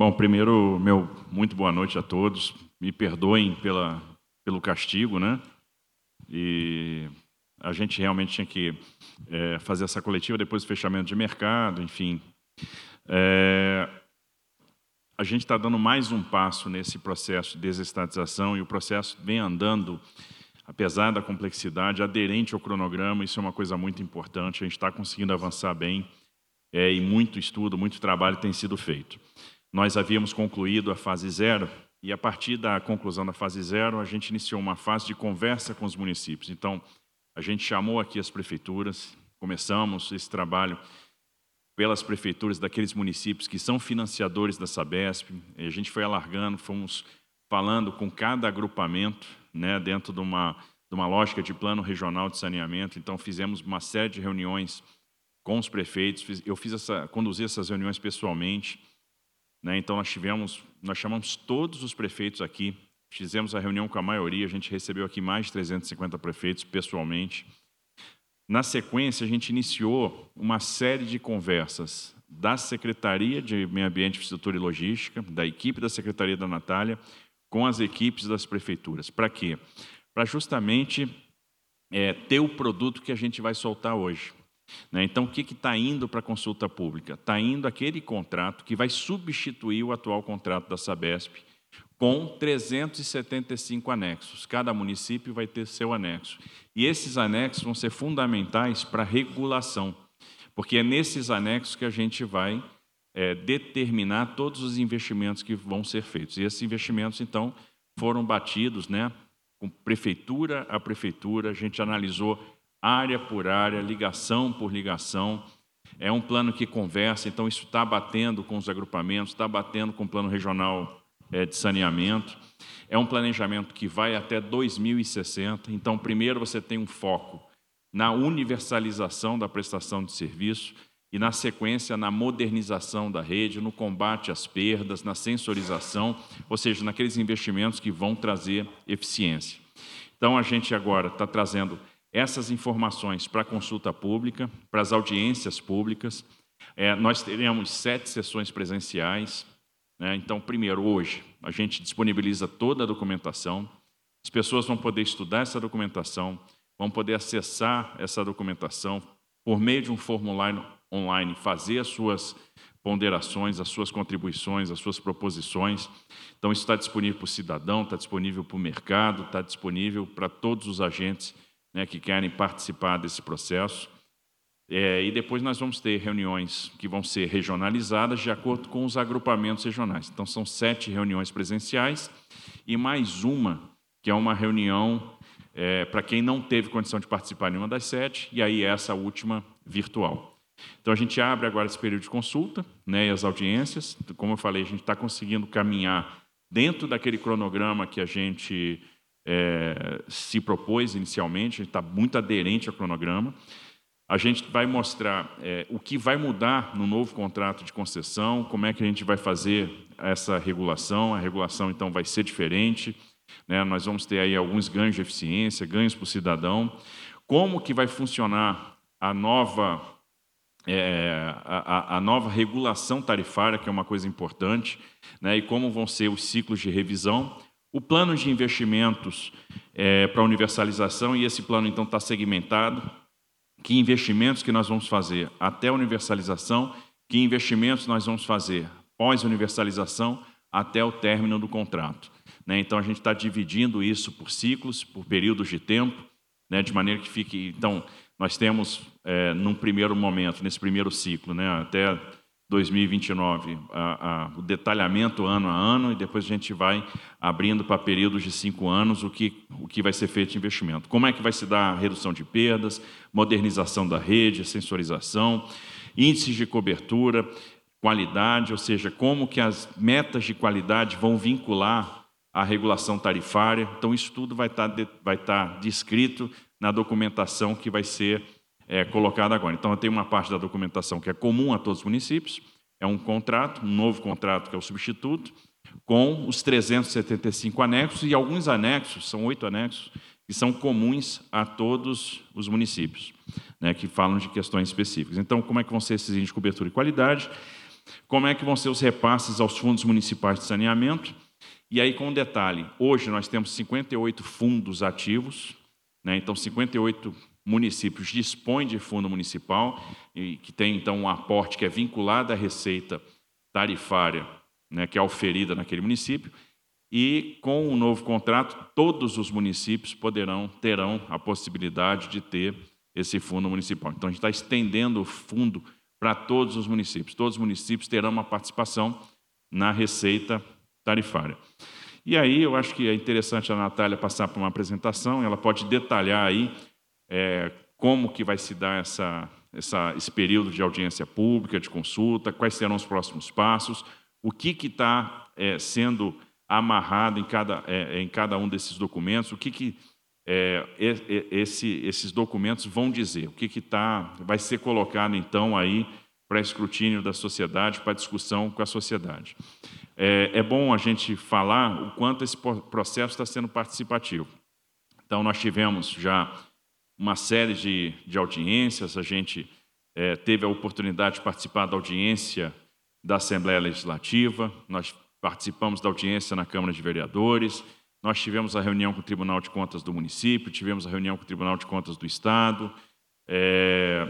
Bom, primeiro, meu muito boa noite a todos. Me perdoem pela, pelo castigo, né? E a gente realmente tinha que é, fazer essa coletiva depois do fechamento de mercado, enfim. É, a gente está dando mais um passo nesse processo de desestatização e o processo vem andando, apesar da complexidade, aderente ao cronograma. Isso é uma coisa muito importante. A gente está conseguindo avançar bem é, e muito estudo, muito trabalho tem sido feito. Nós havíamos concluído a fase zero e, a partir da conclusão da fase zero, a gente iniciou uma fase de conversa com os municípios. Então, a gente chamou aqui as prefeituras, começamos esse trabalho pelas prefeituras daqueles municípios que são financiadores da Sabesp. E a gente foi alargando, fomos falando com cada agrupamento, né, dentro de uma, de uma lógica de plano regional de saneamento. Então, fizemos uma série de reuniões com os prefeitos. Eu fiz essa, conduzi essas reuniões pessoalmente. Né, então, nós tivemos, nós chamamos todos os prefeitos aqui, fizemos a reunião com a maioria, a gente recebeu aqui mais de 350 prefeitos pessoalmente. Na sequência, a gente iniciou uma série de conversas da Secretaria de Meio Ambiente, Infraestrutura e Logística, da equipe da Secretaria da Natália, com as equipes das prefeituras. Para quê? Para justamente é, ter o produto que a gente vai soltar hoje. Né? Então, o que está indo para a consulta pública? Está indo aquele contrato que vai substituir o atual contrato da Sabesp, com 375 anexos. Cada município vai ter seu anexo. E esses anexos vão ser fundamentais para a regulação, porque é nesses anexos que a gente vai é, determinar todos os investimentos que vão ser feitos. E esses investimentos, então, foram batidos, né, com prefeitura a prefeitura, a gente analisou área por área, ligação por ligação. É um plano que conversa, então isso está batendo com os agrupamentos, está batendo com o plano regional é, de saneamento. É um planejamento que vai até 2060. Então, primeiro você tem um foco na universalização da prestação de serviço e, na sequência, na modernização da rede, no combate às perdas, na sensorização, ou seja, naqueles investimentos que vão trazer eficiência. Então, a gente agora está trazendo essas informações para consulta pública, para as audiências públicas. É, nós teremos sete sessões presenciais, né? Então, primeiro, hoje, a gente disponibiliza toda a documentação, as pessoas vão poder estudar essa documentação, vão poder acessar essa documentação por meio de um formulário online, fazer as suas ponderações, as suas contribuições, as suas proposições. Então, isso está disponível para o cidadão, está disponível para o mercado, está disponível para todos os agentes né, que querem participar desse processo. É, e depois nós vamos ter reuniões que vão ser regionalizadas de acordo com os agrupamentos regionais. Então, são sete reuniões presenciais e mais uma, que é uma reunião é, para quem não teve condição de participar nenhuma das sete, e aí essa última virtual. Então, a gente abre agora esse período de consulta né, e as audiências. Como eu falei, a gente está conseguindo caminhar dentro daquele cronograma que a gente é, se propôs inicialmente, a gente está muito aderente ao cronograma. A gente vai mostrar é, o que vai mudar no novo contrato de concessão, como é que a gente vai fazer essa regulação. A regulação, então, vai ser diferente. Né? Nós vamos ter aí alguns ganhos de eficiência, ganhos para o cidadão. Como que vai funcionar a nova, é, a, a, nova regulação tarifária, que é uma coisa importante, né? e como vão ser os ciclos de revisão. O plano de investimentos é, para universalização, e esse plano, então, está segmentado que investimentos que nós vamos fazer até a universalização, que investimentos nós vamos fazer pós-universalização até o término do contrato. Né? Então, a gente está dividindo isso por ciclos, por períodos de tempo, né? de maneira que fique. Então, nós temos, é, num primeiro momento, nesse primeiro ciclo, né? até 2029, a, a, o detalhamento ano a ano, e depois a gente vai abrindo para períodos de cinco anos o que, o que vai ser feito de investimento. Como é que vai se dar a redução de perdas, modernização da rede, sensorização, índices de cobertura, qualidade, ou seja, como que as metas de qualidade vão vincular a regulação tarifária. Então, isso tudo vai estar, vai estar descrito na documentação que vai ser é, colocada agora. Então, tem uma parte da documentação que é comum a todos os municípios, é um contrato, um novo contrato que é o substituto, com os 375 anexos e alguns anexos, são oito anexos, que são comuns a todos os municípios, né, que falam de questões específicas. Então, como é que vão ser esses índices de cobertura e qualidade? Como é que vão ser os repasses aos fundos municipais de saneamento? E aí, com um detalhe: hoje nós temos 58 fundos ativos, né? então 58 municípios dispõem de fundo municipal, e que tem então um aporte que é vinculado à receita tarifária né, que é oferida naquele município. E com o um novo contrato, todos os municípios poderão terão a possibilidade de ter esse fundo municipal. Então a gente está estendendo o fundo para todos os municípios. Todos os municípios terão uma participação na receita tarifária. E aí eu acho que é interessante a Natália passar por uma apresentação, ela pode detalhar aí é, como que vai se dar essa, essa, esse período de audiência pública, de consulta, quais serão os próximos passos, o que está é, sendo amarrado em cada, é, em cada um desses documentos, o que, que é, esse, esses documentos vão dizer, o que, que tá, vai ser colocado então aí para escrutínio da sociedade, para discussão com a sociedade. É, é bom a gente falar o quanto esse processo está sendo participativo. Então, nós tivemos já uma série de, de audiências, a gente é, teve a oportunidade de participar da audiência da Assembleia Legislativa, nós participamos da audiência na Câmara de Vereadores, nós tivemos a reunião com o Tribunal de Contas do município, tivemos a reunião com o Tribunal de Contas do Estado, é,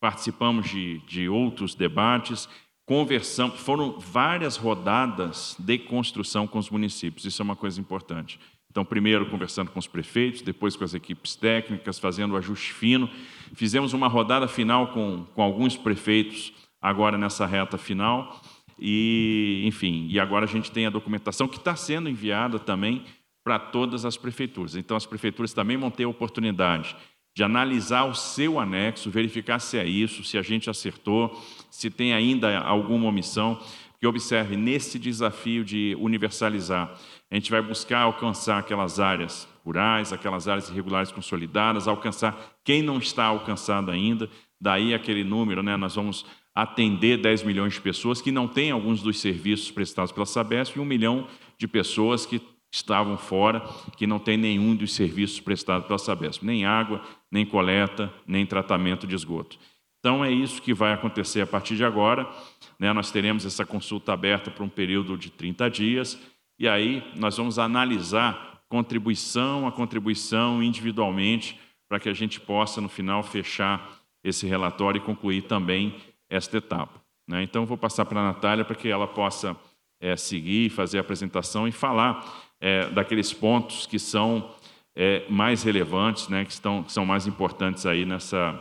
participamos de, de outros debates, conversamos, foram várias rodadas de construção com os municípios, isso é uma coisa importante. Então, primeiro conversando com os prefeitos, depois com as equipes técnicas, fazendo o ajuste fino. Fizemos uma rodada final com, com alguns prefeitos agora nessa reta final. E, enfim, e agora a gente tem a documentação que está sendo enviada também para todas as prefeituras. Então, as prefeituras também vão ter a oportunidade de analisar o seu anexo, verificar se é isso, se a gente acertou, se tem ainda alguma omissão. Porque, observe, nesse desafio de universalizar, a gente vai buscar alcançar aquelas áreas rurais, aquelas áreas irregulares consolidadas, alcançar quem não está alcançado ainda, daí aquele número, né? Nós vamos atender 10 milhões de pessoas que não têm alguns dos serviços prestados pela Sabesp e um milhão de pessoas que estavam fora, que não têm nenhum dos serviços prestados pela Sabesp, nem água, nem coleta, nem tratamento de esgoto. Então é isso que vai acontecer a partir de agora. Né? Nós teremos essa consulta aberta por um período de 30 dias, e aí nós vamos analisar contribuição a contribuição individualmente, para que a gente possa, no final, fechar esse relatório e concluir também esta etapa. Né? Então, vou passar para a Natália para que ela possa é, seguir, fazer a apresentação e falar é, daqueles pontos que são é, mais relevantes, né, que, estão, que são mais importantes aí nessa,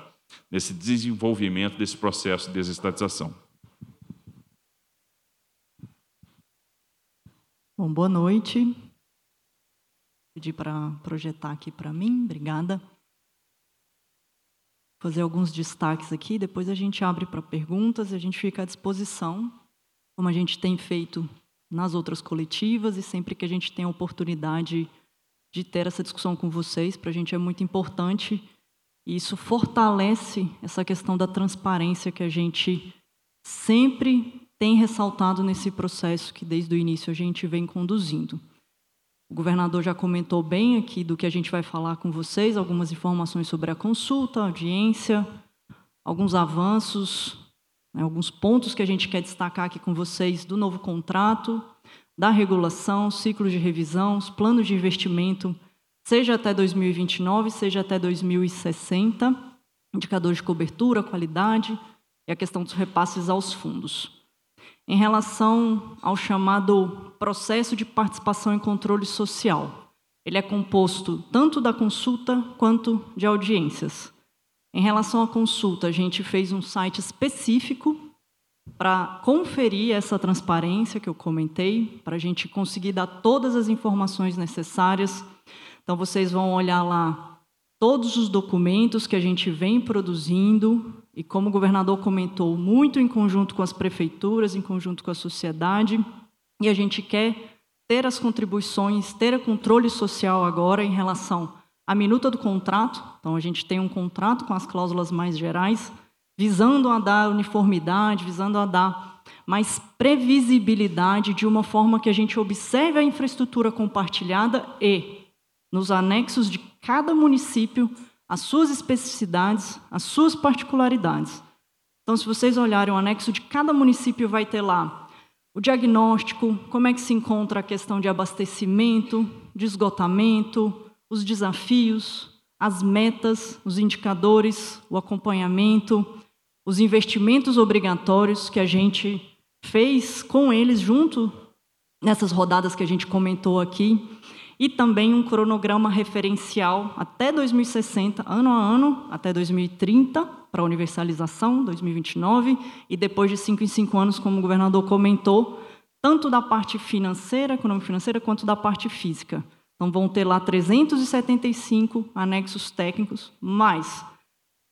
nesse desenvolvimento desse processo de desestatização. Bom, boa noite. Pedi para projetar aqui para mim, obrigada fazer alguns destaques aqui, depois a gente abre para perguntas a gente fica à disposição, como a gente tem feito nas outras coletivas e sempre que a gente tem a oportunidade de ter essa discussão com vocês, para a gente é muito importante e isso fortalece essa questão da transparência que a gente sempre tem ressaltado nesse processo que desde o início a gente vem conduzindo. O governador já comentou bem aqui do que a gente vai falar com vocês, algumas informações sobre a consulta, a audiência, alguns avanços, né, alguns pontos que a gente quer destacar aqui com vocês do novo contrato, da regulação, ciclos de revisão, os planos de investimento, seja até 2029, seja até 2060, indicadores de cobertura, qualidade e a questão dos repasses aos fundos em relação ao chamado processo de participação e controle social. Ele é composto tanto da consulta quanto de audiências. Em relação à consulta, a gente fez um site específico para conferir essa transparência que eu comentei, para a gente conseguir dar todas as informações necessárias. Então, vocês vão olhar lá todos os documentos que a gente vem produzindo, e como o governador comentou, muito em conjunto com as prefeituras, em conjunto com a sociedade, e a gente quer ter as contribuições, ter o controle social agora em relação à minuta do contrato. Então, a gente tem um contrato com as cláusulas mais gerais, visando a dar uniformidade, visando a dar mais previsibilidade de uma forma que a gente observe a infraestrutura compartilhada e, nos anexos de cada município, as suas especificidades, as suas particularidades. Então, se vocês olharem o anexo de cada município, vai ter lá o diagnóstico, como é que se encontra a questão de abastecimento, de esgotamento, os desafios, as metas, os indicadores, o acompanhamento, os investimentos obrigatórios que a gente fez com eles junto nessas rodadas que a gente comentou aqui, e também um cronograma referencial até 2060, ano a ano, até 2030, para universalização, 2029, e depois de cinco em cinco anos, como o governador comentou, tanto da parte financeira, econômica financeira, quanto da parte física. Então, vão ter lá 375 anexos técnicos, mais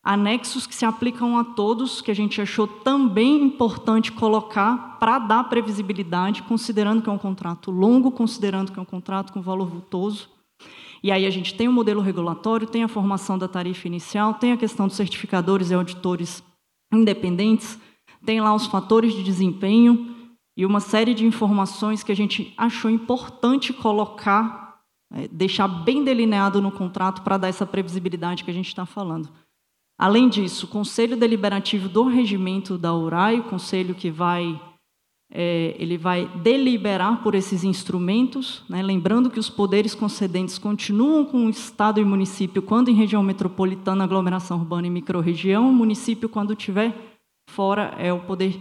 anexos que se aplicam a todos, que a gente achou também importante colocar para dar previsibilidade, considerando que é um contrato longo, considerando que é um contrato com valor vultoso. E aí a gente tem o modelo regulatório, tem a formação da tarifa inicial, tem a questão dos certificadores e auditores independentes, tem lá os fatores de desempenho e uma série de informações que a gente achou importante colocar, é, deixar bem delineado no contrato para dar essa previsibilidade que a gente está falando. Além disso, o Conselho Deliberativo do Regimento da URAI, o conselho que vai, é, ele vai deliberar por esses instrumentos, né, lembrando que os poderes concedentes continuam com o Estado e município quando em região metropolitana, aglomeração urbana e microrregião, o município, quando tiver fora, é o poder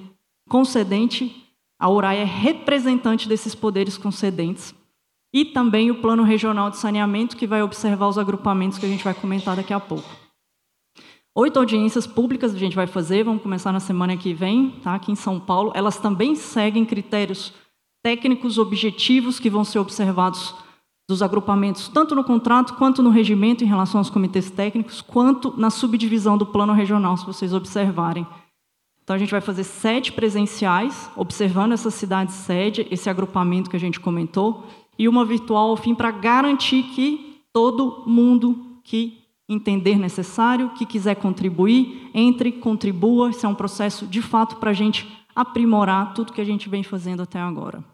concedente, a URAI é representante desses poderes concedentes, e também o Plano Regional de Saneamento, que vai observar os agrupamentos que a gente vai comentar daqui a pouco. Oito audiências públicas a gente vai fazer, vamos começar na semana que vem, tá? aqui em São Paulo. Elas também seguem critérios técnicos objetivos que vão ser observados dos agrupamentos, tanto no contrato quanto no regimento em relação aos comitês técnicos, quanto na subdivisão do plano regional, se vocês observarem. Então, a gente vai fazer sete presenciais, observando essa cidade sede, esse agrupamento que a gente comentou, e uma virtual ao fim para garantir que todo mundo que entender necessário, que quiser contribuir, entre, contribua. Isso é um processo, de fato, para a gente aprimorar tudo que a gente vem fazendo até agora.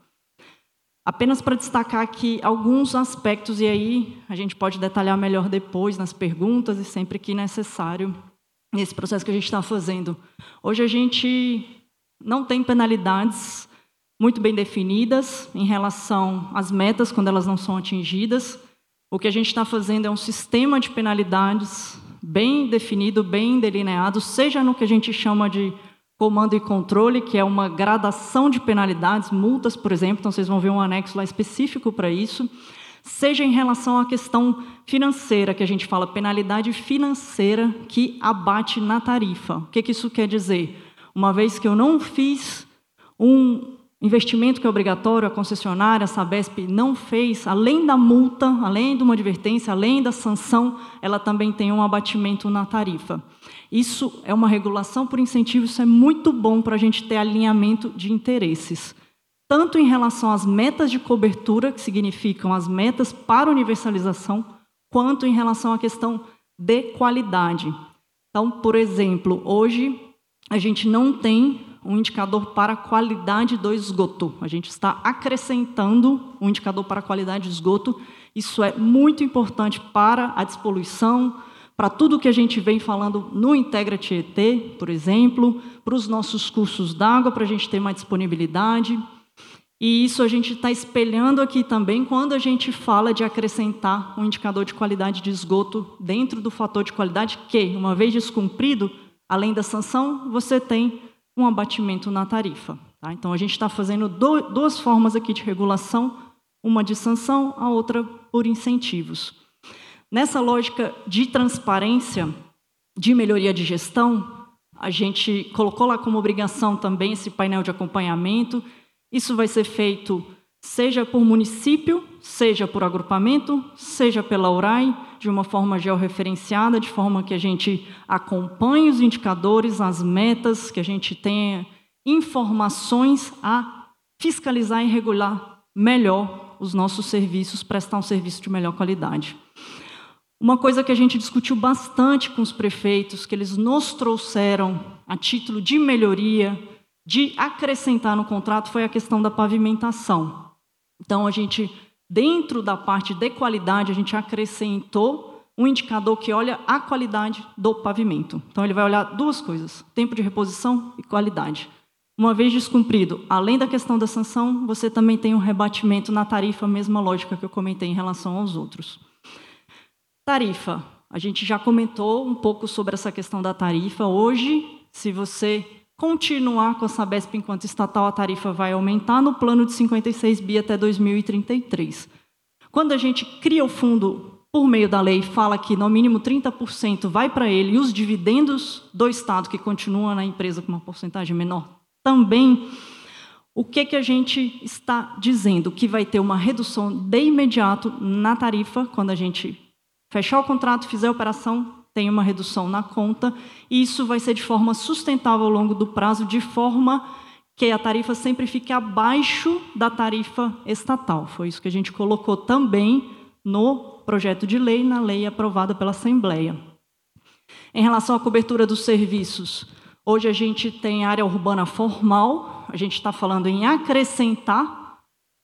Apenas para destacar aqui alguns aspectos, e aí a gente pode detalhar melhor depois nas perguntas e sempre que necessário nesse processo que a gente está fazendo. Hoje a gente não tem penalidades muito bem definidas em relação às metas quando elas não são atingidas. O que a gente está fazendo é um sistema de penalidades bem definido, bem delineado, seja no que a gente chama de comando e controle, que é uma gradação de penalidades, multas, por exemplo, então vocês vão ver um anexo lá específico para isso, seja em relação à questão financeira, que a gente fala penalidade financeira que abate na tarifa. O que, que isso quer dizer? Uma vez que eu não fiz um Investimento que é obrigatório, a concessionária, a Sabesp não fez, além da multa, além de uma advertência, além da sanção, ela também tem um abatimento na tarifa. Isso é uma regulação por incentivo, isso é muito bom para a gente ter alinhamento de interesses. Tanto em relação às metas de cobertura, que significam as metas para universalização, quanto em relação à questão de qualidade. Então, por exemplo, hoje a gente não tem um indicador para a qualidade do esgoto. A gente está acrescentando um indicador para a qualidade do esgoto. Isso é muito importante para a despoluição, para tudo que a gente vem falando no Integra Tietê, por exemplo, para os nossos cursos d'água, para a gente ter mais disponibilidade. E isso a gente está espelhando aqui também quando a gente fala de acrescentar um indicador de qualidade de esgoto dentro do fator de qualidade, que, uma vez descumprido, além da sanção, você tem um abatimento na tarifa. Tá? Então, a gente está fazendo do, duas formas aqui de regulação, uma de sanção, a outra por incentivos. Nessa lógica de transparência, de melhoria de gestão, a gente colocou lá como obrigação também esse painel de acompanhamento. Isso vai ser feito seja por município, seja por agrupamento, seja pela URAI, de uma forma georreferenciada, de forma que a gente acompanhe os indicadores, as metas, que a gente tenha informações a fiscalizar e regular melhor os nossos serviços, prestar um serviço de melhor qualidade. Uma coisa que a gente discutiu bastante com os prefeitos, que eles nos trouxeram a título de melhoria, de acrescentar no contrato, foi a questão da pavimentação. Então, a gente, dentro da parte de qualidade, a gente acrescentou um indicador que olha a qualidade do pavimento. Então, ele vai olhar duas coisas: tempo de reposição e qualidade. Uma vez descumprido, além da questão da sanção, você também tem um rebatimento na tarifa, mesma lógica que eu comentei em relação aos outros. Tarifa. A gente já comentou um pouco sobre essa questão da tarifa. Hoje, se você continuar com a Sabesp enquanto estatal, a tarifa vai aumentar no plano de 56 bi até 2033. Quando a gente cria o fundo por meio da lei, fala que no mínimo 30% vai para ele e os dividendos do Estado, que continua na empresa com uma porcentagem menor, também. O que, que a gente está dizendo? Que vai ter uma redução de imediato na tarifa, quando a gente fechar o contrato, fizer a operação, tem uma redução na conta, e isso vai ser de forma sustentável ao longo do prazo, de forma que a tarifa sempre fique abaixo da tarifa estatal. Foi isso que a gente colocou também no projeto de lei, na lei aprovada pela Assembleia. Em relação à cobertura dos serviços, hoje a gente tem área urbana formal, a gente está falando em acrescentar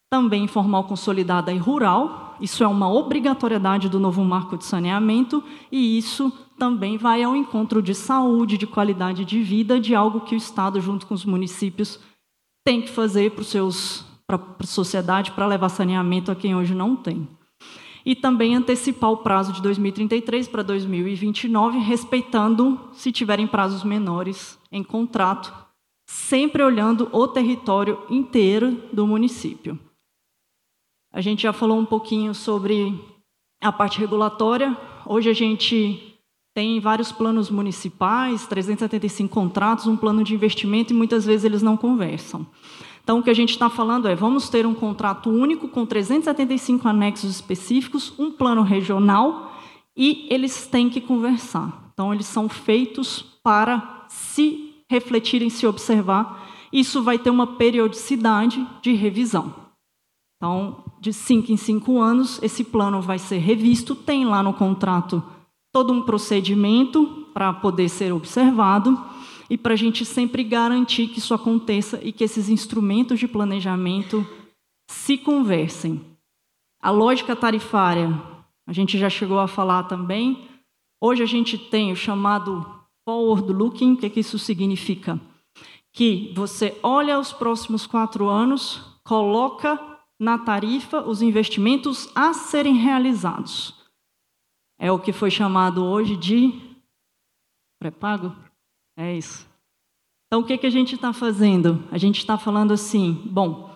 também informal consolidada e rural. Isso é uma obrigatoriedade do novo marco de saneamento e isso também vai ao encontro de saúde, de qualidade de vida, de algo que o Estado, junto com os municípios, tem que fazer para a sociedade para levar saneamento a quem hoje não tem. E também antecipar o prazo de 2033 para 2029, respeitando, se tiverem prazos menores em contrato, sempre olhando o território inteiro do município. A gente já falou um pouquinho sobre a parte regulatória. Hoje a gente tem vários planos municipais, 375 contratos, um plano de investimento e muitas vezes eles não conversam. Então, o que a gente está falando é: vamos ter um contrato único com 375 anexos específicos, um plano regional e eles têm que conversar. Então, eles são feitos para se refletirem, se observar. Isso vai ter uma periodicidade de revisão. Então, de cinco em cinco anos, esse plano vai ser revisto. Tem lá no contrato todo um procedimento para poder ser observado e para a gente sempre garantir que isso aconteça e que esses instrumentos de planejamento se conversem. A lógica tarifária, a gente já chegou a falar também. Hoje a gente tem o chamado forward looking, o que, que isso significa? Que você olha os próximos quatro anos, coloca na tarifa os investimentos a serem realizados. É o que foi chamado hoje de pré-pago? É isso. Então, o que, que a gente está fazendo? A gente está falando assim: bom,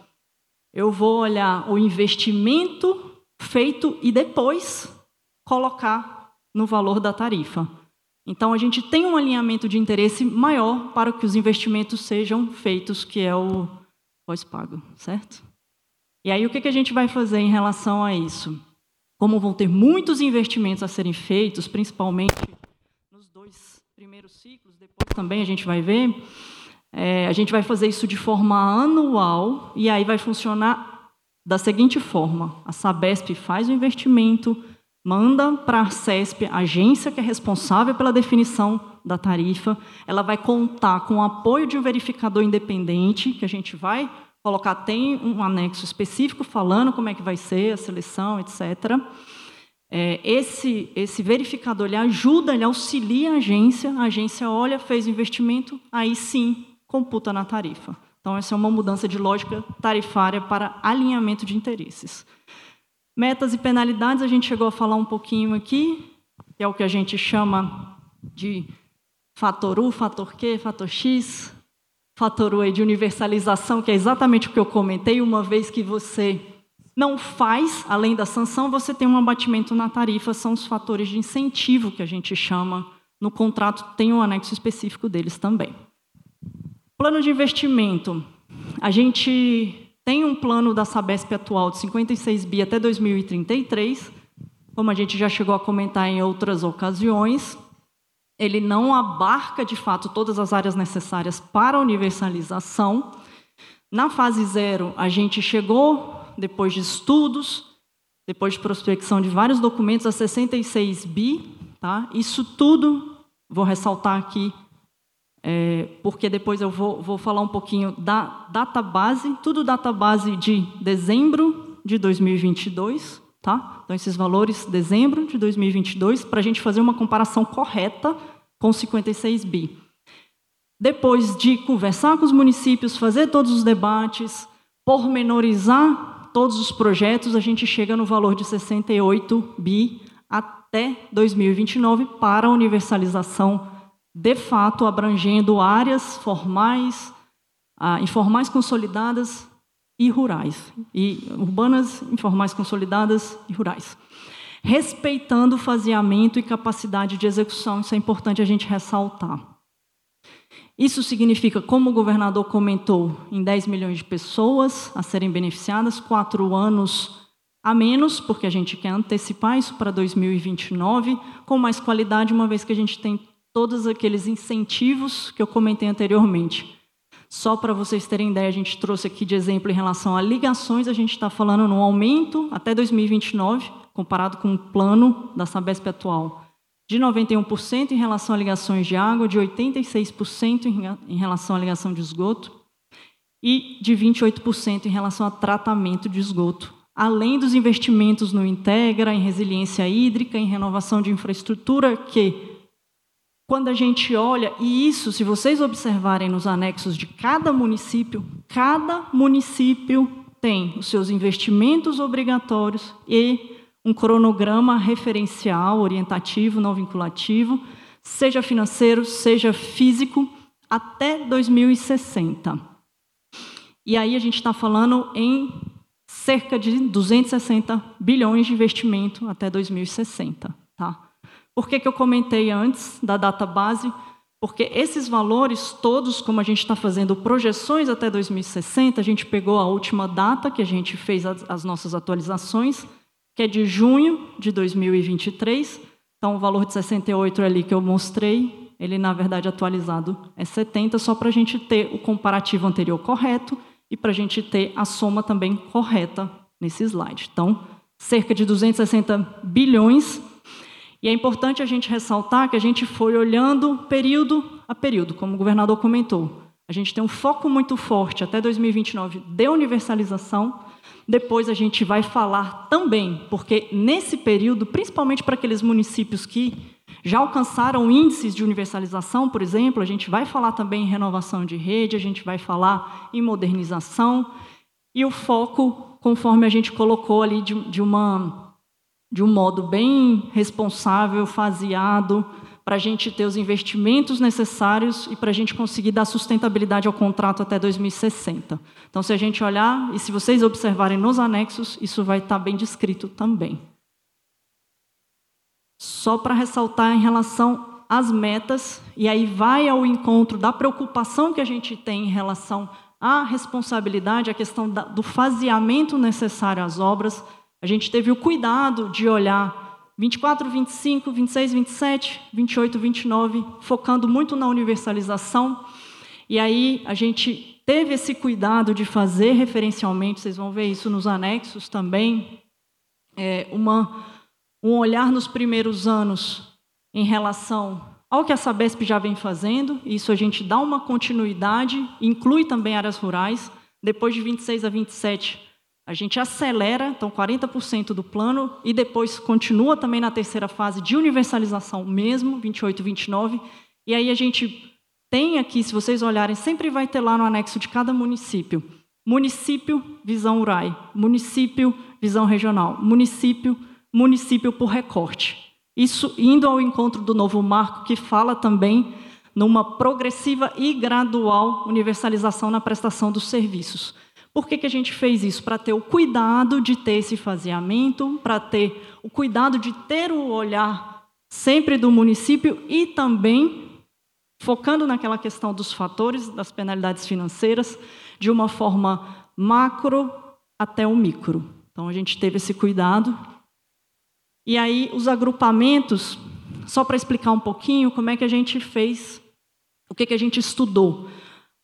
eu vou olhar o investimento feito e depois colocar no valor da tarifa. Então, a gente tem um alinhamento de interesse maior para que os investimentos sejam feitos, que é o pós-pago, certo? E aí, o que, que a gente vai fazer em relação a isso? Como vão ter muitos investimentos a serem feitos, principalmente nos dois primeiros ciclos, depois também a gente vai ver, é, a gente vai fazer isso de forma anual e aí vai funcionar da seguinte forma: a Sabesp faz o investimento, manda para a CESP, a agência que é responsável pela definição da tarifa, ela vai contar com o apoio de um verificador independente, que a gente vai colocar, tem um anexo específico falando como é que vai ser a seleção, etc. É, esse, esse verificador ele ajuda, ele auxilia a agência, a agência olha, fez o investimento, aí sim computa na tarifa. Então, essa é uma mudança de lógica tarifária para alinhamento de interesses. Metas e penalidades, a gente chegou a falar um pouquinho aqui, que é o que a gente chama de fator U, fator Q, fator X, fator U de universalização, que é exatamente o que eu comentei, uma vez que você não faz, além da sanção, você tem um abatimento na tarifa, são os fatores de incentivo que a gente chama. No contrato tem um anexo específico deles também. Plano de investimento. A gente tem um plano da Sabesp atual de 56 bi até 2033, como a gente já chegou a comentar em outras ocasiões ele não abarca de fato todas as áreas necessárias para a universalização. Na fase zero, a gente chegou, depois de estudos, depois de prospecção de vários documentos, a 66 bi. Tá? Isso tudo, vou ressaltar aqui, é, porque depois eu vou, vou falar um pouquinho da database, tudo database de dezembro de 2022, Tá? Então, esses valores, dezembro de 2022, para a gente fazer uma comparação correta com 56 bi. Depois de conversar com os municípios, fazer todos os debates, pormenorizar todos os projetos, a gente chega no valor de 68 bi até 2029 para a universalização de fato abrangendo áreas formais, ah, informais consolidadas e rurais, e urbanas, informais consolidadas e rurais. Respeitando o faseamento e capacidade de execução, isso é importante a gente ressaltar. Isso significa, como o governador comentou, em 10 milhões de pessoas a serem beneficiadas, quatro anos a menos, porque a gente quer antecipar isso para 2029, com mais qualidade, uma vez que a gente tem todos aqueles incentivos que eu comentei anteriormente. Só para vocês terem ideia, a gente trouxe aqui de exemplo em relação a ligações, a gente está falando no aumento até 2029, comparado com o plano da Sabesp atual de 91% em relação a ligações de água, de 86% em relação à ligação de esgoto e de 28% em relação a tratamento de esgoto, além dos investimentos no Integra, em resiliência hídrica, em renovação de infraestrutura, que, quando a gente olha, e isso, se vocês observarem nos anexos de cada município, cada município tem os seus investimentos obrigatórios e um cronograma referencial, orientativo, não vinculativo, seja financeiro, seja físico, até 2060. E aí a gente está falando em cerca de 260 bilhões de investimento até 2060. Por que, que eu comentei antes da data base? Porque esses valores todos, como a gente está fazendo projeções até 2060, a gente pegou a última data que a gente fez as, as nossas atualizações, que é de junho de 2023. Então, o valor de 68 ali que eu mostrei, ele, na verdade, atualizado é 70, só para a gente ter o comparativo anterior correto e para a gente ter a soma também correta nesse slide. Então, cerca de 260 bilhões. E é importante a gente ressaltar que a gente foi olhando período a período, como o governador comentou. A gente tem um foco muito forte até 2029 de universalização, depois a gente vai falar também, porque nesse período, principalmente para aqueles municípios que já alcançaram índices de universalização, por exemplo, a gente vai falar também em renovação de rede, a gente vai falar em modernização, e o foco, conforme a gente colocou ali de, de uma, de um modo bem responsável, faseado, para a gente ter os investimentos necessários e para a gente conseguir dar sustentabilidade ao contrato até 2060. Então, se a gente olhar, e se vocês observarem nos anexos, isso vai estar bem descrito também. Só para ressaltar em relação às metas, e aí vai ao encontro da preocupação que a gente tem em relação à responsabilidade, a questão do faseamento necessário às obras, a gente teve o cuidado de olhar 24, 25, 26, 27, 28, 29, focando muito na universalização. E aí a gente teve esse cuidado de fazer referencialmente, vocês vão ver isso nos anexos também, é, uma, um olhar nos primeiros anos em relação ao que a Sabesp já vem fazendo, isso a gente dá uma continuidade, inclui também áreas rurais. Depois de 26 a 27, a gente acelera, então 40% do plano, e depois continua também na terceira fase de universalização mesmo, 28 e 29. E aí a gente tem aqui, se vocês olharem, sempre vai ter lá no anexo de cada município. Município, visão URAI. Município, visão regional. Município, município por recorte. Isso indo ao encontro do novo marco, que fala também numa progressiva e gradual universalização na prestação dos serviços. Por que, que a gente fez isso? Para ter o cuidado de ter esse faseamento, para ter o cuidado de ter o olhar sempre do município e também focando naquela questão dos fatores, das penalidades financeiras, de uma forma macro até o micro. Então a gente teve esse cuidado. E aí os agrupamentos, só para explicar um pouquinho como é que a gente fez, o que, que a gente estudou.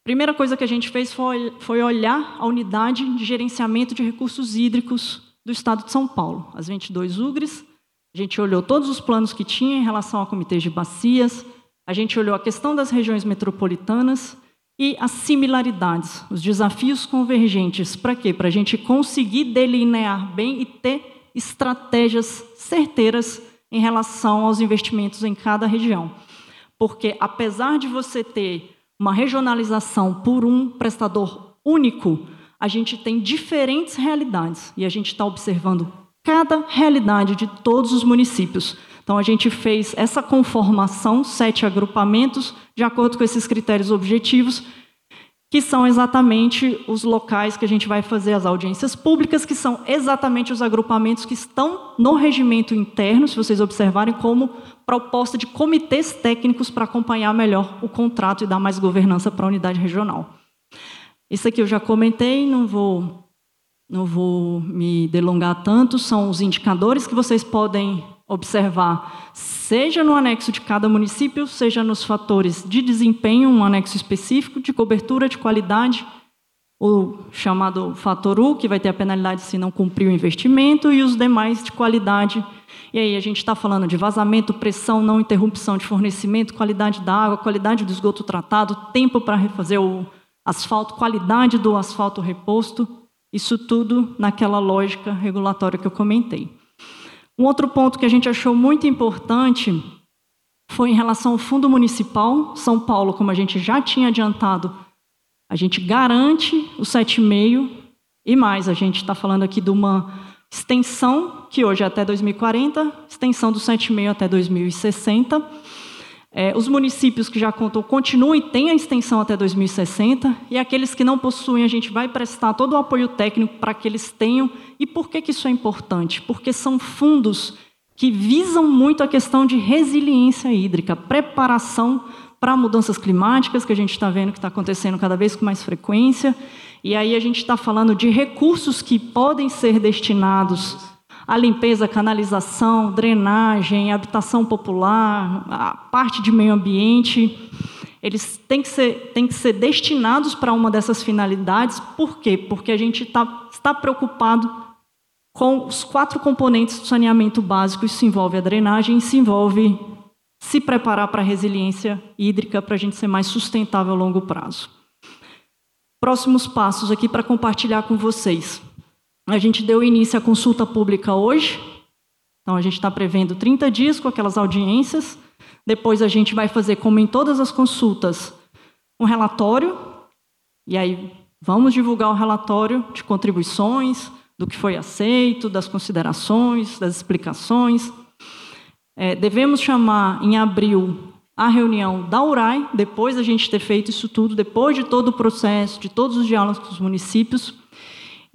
Primeira coisa que a gente fez foi, foi olhar a unidade de gerenciamento de recursos hídricos do Estado de São Paulo, as 22 UGRES. A gente olhou todos os planos que tinha em relação a comitês de bacias, a gente olhou a questão das regiões metropolitanas e as similaridades, os desafios convergentes. Para quê? Para a gente conseguir delinear bem e ter estratégias certeiras em relação aos investimentos em cada região. Porque, apesar de você ter uma regionalização por um prestador único, a gente tem diferentes realidades e a gente está observando cada realidade de todos os municípios. Então, a gente fez essa conformação, sete agrupamentos, de acordo com esses critérios objetivos, que são exatamente os locais que a gente vai fazer as audiências públicas, que são exatamente os agrupamentos que estão no regimento interno, se vocês observarem, como proposta de comitês técnicos para acompanhar melhor o contrato e dar mais governança para a unidade regional. Isso aqui eu já comentei, não vou não vou me delongar tanto, são os indicadores que vocês podem observar, seja no anexo de cada município, seja nos fatores de desempenho, um anexo específico, de cobertura, de qualidade, o chamado fator U, que vai ter a penalidade se não cumprir o investimento, e os demais de qualidade. E aí a gente está falando de vazamento, pressão, não interrupção de fornecimento, qualidade da água, qualidade do esgoto tratado, tempo para refazer o asfalto, qualidade do asfalto reposto, isso tudo naquela lógica regulatória que eu comentei. Um outro ponto que a gente achou muito importante foi em relação ao fundo municipal. São Paulo, como a gente já tinha adiantado, a gente garante o 7,5 e mais. A gente está falando aqui de uma extensão, que hoje é até 2040, extensão do 7,5 até 2060. É, os municípios que já contam continuam e têm a extensão até 2060, e aqueles que não possuem, a gente vai prestar todo o apoio técnico para que eles tenham. E por que, que isso é importante? Porque são fundos que visam muito a questão de resiliência hídrica, preparação para mudanças climáticas, que a gente está vendo que está acontecendo cada vez com mais frequência. E aí a gente está falando de recursos que podem ser destinados a limpeza, canalização, drenagem, habitação popular, a parte de meio ambiente, eles têm que ser, têm que ser destinados para uma dessas finalidades. Por quê? Porque a gente tá, está preocupado com os quatro componentes do saneamento básico. Isso envolve a drenagem, isso envolve se preparar para a resiliência hídrica, para a gente ser mais sustentável a longo prazo. Próximos passos aqui para compartilhar com vocês. A gente deu início à consulta pública hoje, então a gente está prevendo 30 dias com aquelas audiências. Depois a gente vai fazer, como em todas as consultas, um relatório, e aí vamos divulgar o relatório de contribuições, do que foi aceito, das considerações, das explicações. É, devemos chamar em abril a reunião da URAI, depois da gente ter feito isso tudo, depois de todo o processo, de todos os diálogos com os municípios,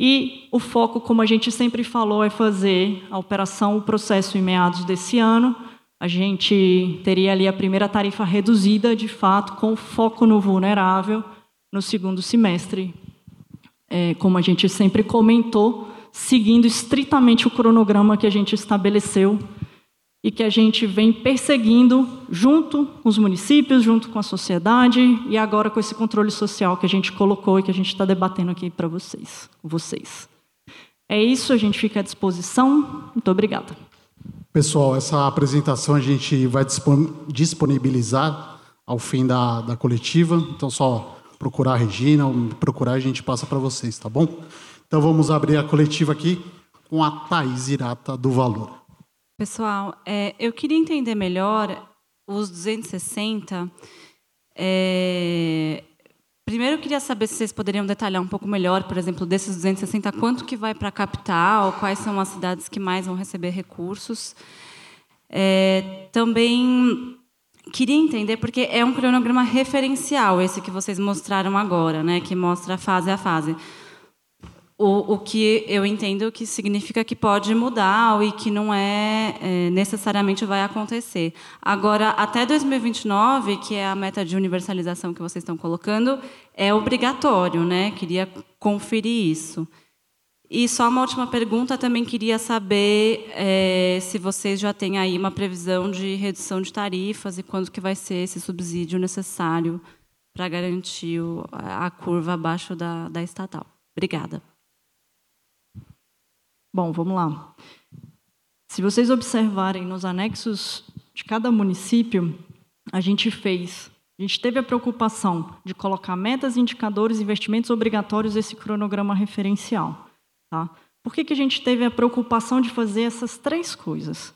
e o foco, como a gente sempre falou, é fazer a operação, o processo em meados desse ano. A gente teria ali a primeira tarifa reduzida, de fato, com foco no vulnerável, no segundo semestre. É, como a gente sempre comentou, seguindo estritamente o cronograma que a gente estabeleceu e que a gente vem perseguindo junto com os municípios, junto com a sociedade e agora com esse controle social que a gente colocou e que a gente está debatendo aqui para vocês, vocês. É isso, a gente fica à disposição. Muito obrigada. Pessoal, essa apresentação a gente vai disponibilizar ao fim da, da coletiva, então só procurar a Regina, procurar a gente passa para vocês, tá bom? Então vamos abrir a coletiva aqui com a Thais Irata do Valor. Pessoal, é, eu queria entender melhor os 260. É, primeiro, eu queria saber se vocês poderiam detalhar um pouco melhor, por exemplo, desses 260, quanto que vai para a capital, quais são as cidades que mais vão receber recursos. É, também queria entender, porque é um cronograma referencial, esse que vocês mostraram agora, né, que mostra fase a fase o, o que eu entendo que significa que pode mudar e que não é, é, necessariamente vai acontecer. Agora, até 2029, que é a meta de universalização que vocês estão colocando, é obrigatório, né? Queria conferir isso. E só uma última pergunta, também queria saber é, se vocês já têm aí uma previsão de redução de tarifas e quando que vai ser esse subsídio necessário para garantir a curva abaixo da, da estatal. Obrigada. Bom, vamos lá. Se vocês observarem nos anexos de cada município, a gente fez, a gente teve a preocupação de colocar metas, indicadores, investimentos obrigatórios nesse cronograma referencial. Tá? Por que, que a gente teve a preocupação de fazer essas três coisas?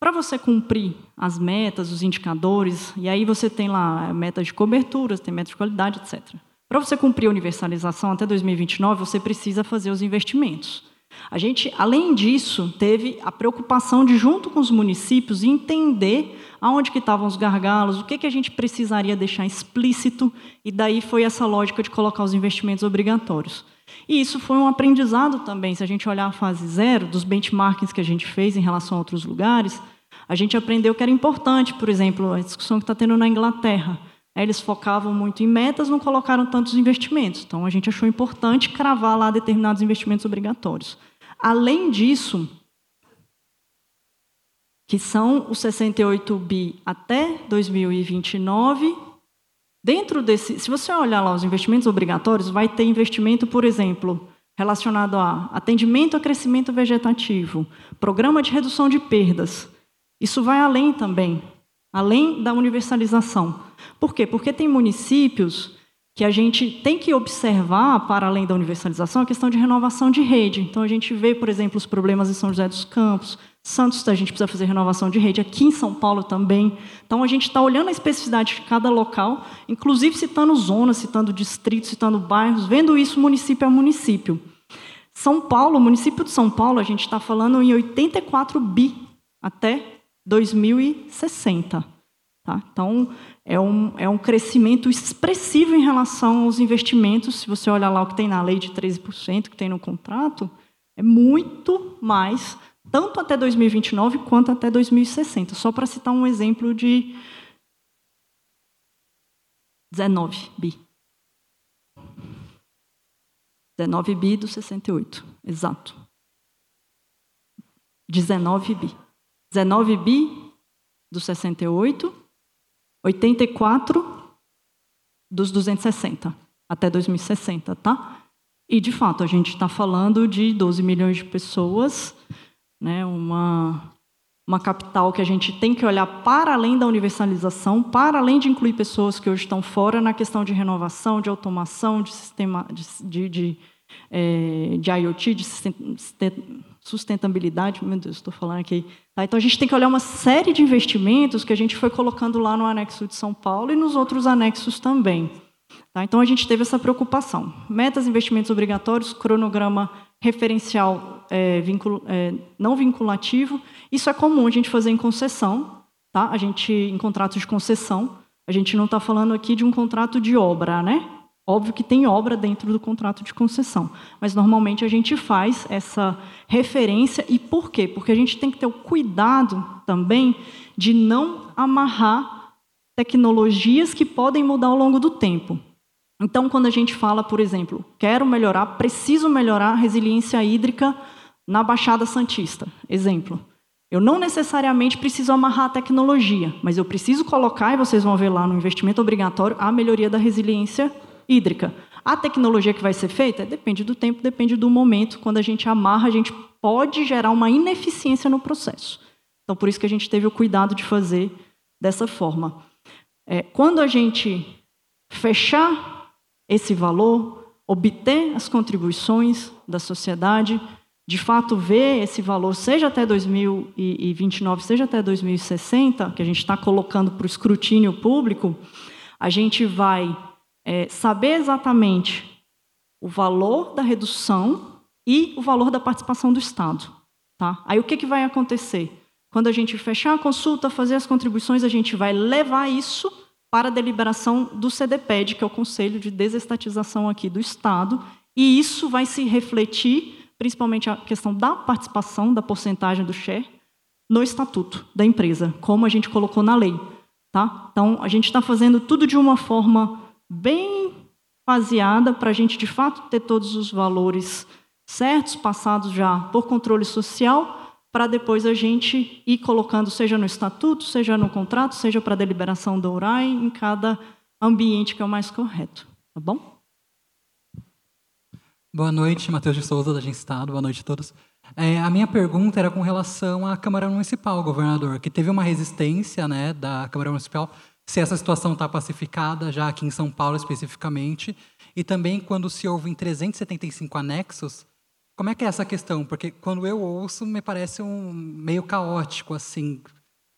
Para você cumprir as metas, os indicadores, e aí você tem lá metas de cobertura, tem metas de qualidade, etc. Para você cumprir a universalização até 2029, você precisa fazer os investimentos. A gente, além disso, teve a preocupação de, junto com os municípios, entender aonde que estavam os gargalos, o que, que a gente precisaria deixar explícito, e daí foi essa lógica de colocar os investimentos obrigatórios. E isso foi um aprendizado também. Se a gente olhar a fase zero, dos benchmarkings que a gente fez em relação a outros lugares, a gente aprendeu que era importante, por exemplo, a discussão que está tendo na Inglaterra. Eles focavam muito em metas, não colocaram tantos investimentos. Então, a gente achou importante cravar lá determinados investimentos obrigatórios. Além disso, que são os 68 bi até 2029, Dentro desse, se você olhar lá os investimentos obrigatórios, vai ter investimento, por exemplo, relacionado a atendimento a crescimento vegetativo, programa de redução de perdas. Isso vai além também, além da universalização. Por quê? Porque tem municípios que a gente tem que observar, para além da universalização, a questão de renovação de rede. Então, a gente vê, por exemplo, os problemas em São José dos Campos, Santos, a gente precisa fazer renovação de rede, aqui em São Paulo também. Então, a gente está olhando a especificidade de cada local, inclusive citando zonas, citando distritos, citando bairros, vendo isso município a município. São Paulo, município de São Paulo, a gente está falando em 84 bi até 2060. Tá? Então, é um, é um crescimento expressivo em relação aos investimentos. Se você olhar lá o que tem na lei de 13%, que tem no contrato, é muito mais tanto até 2029 quanto até 2060. Só para citar um exemplo de 19 bi. 19 bi do 68, exato. 19 bi. 19 bi do 68, 84 dos 260 até 2060, tá? E de fato, a gente está falando de 12 milhões de pessoas né, uma, uma capital que a gente tem que olhar para além da universalização, para além de incluir pessoas que hoje estão fora na questão de renovação, de automação, de sistema de, de, de, é, de IoT, de sustentabilidade. Meu Deus, estou falando aqui. Tá, então a gente tem que olhar uma série de investimentos que a gente foi colocando lá no anexo de São Paulo e nos outros anexos também. Tá, então a gente teve essa preocupação. Metas, investimentos obrigatórios, cronograma referencial é, vincul, é, não vinculativo. Isso é comum a gente fazer em concessão, tá? A gente em contratos de concessão. A gente não está falando aqui de um contrato de obra, né? Óbvio que tem obra dentro do contrato de concessão, mas normalmente a gente faz essa referência e por quê? Porque a gente tem que ter o cuidado também de não amarrar tecnologias que podem mudar ao longo do tempo. Então, quando a gente fala, por exemplo, quero melhorar, preciso melhorar a resiliência hídrica na Baixada Santista, exemplo. Eu não necessariamente preciso amarrar a tecnologia, mas eu preciso colocar, e vocês vão ver lá no investimento obrigatório, a melhoria da resiliência hídrica. A tecnologia que vai ser feita depende do tempo, depende do momento. Quando a gente amarra, a gente pode gerar uma ineficiência no processo. Então, por isso que a gente teve o cuidado de fazer dessa forma. É, quando a gente fechar esse valor, obter as contribuições da sociedade, de fato ver esse valor, seja até 2029, seja até 2060, que a gente está colocando para o escrutínio público, a gente vai é, saber exatamente o valor da redução e o valor da participação do Estado. Tá? Aí o que, que vai acontecer? Quando a gente fechar a consulta, fazer as contribuições, a gente vai levar isso para a deliberação do CDPED, que é o Conselho de Desestatização aqui do Estado, e isso vai se refletir, principalmente a questão da participação, da porcentagem do share, no estatuto da empresa, como a gente colocou na lei. Tá? Então, a gente está fazendo tudo de uma forma bem faseada para a gente, de fato, ter todos os valores certos, passados já por controle social, para depois a gente ir colocando, seja no estatuto, seja no contrato, seja para a deliberação do URAI, em cada ambiente que é o mais correto. Tá bom? Boa noite, Matheus de Souza, da Agência Estado. Boa noite a todos. É, a minha pergunta era com relação à Câmara Municipal, governador, que teve uma resistência né, da Câmara Municipal, se essa situação está pacificada, já aqui em São Paulo especificamente, e também quando se houve em 375 anexos, como é que é essa questão? Porque quando eu ouço, me parece um meio caótico, assim,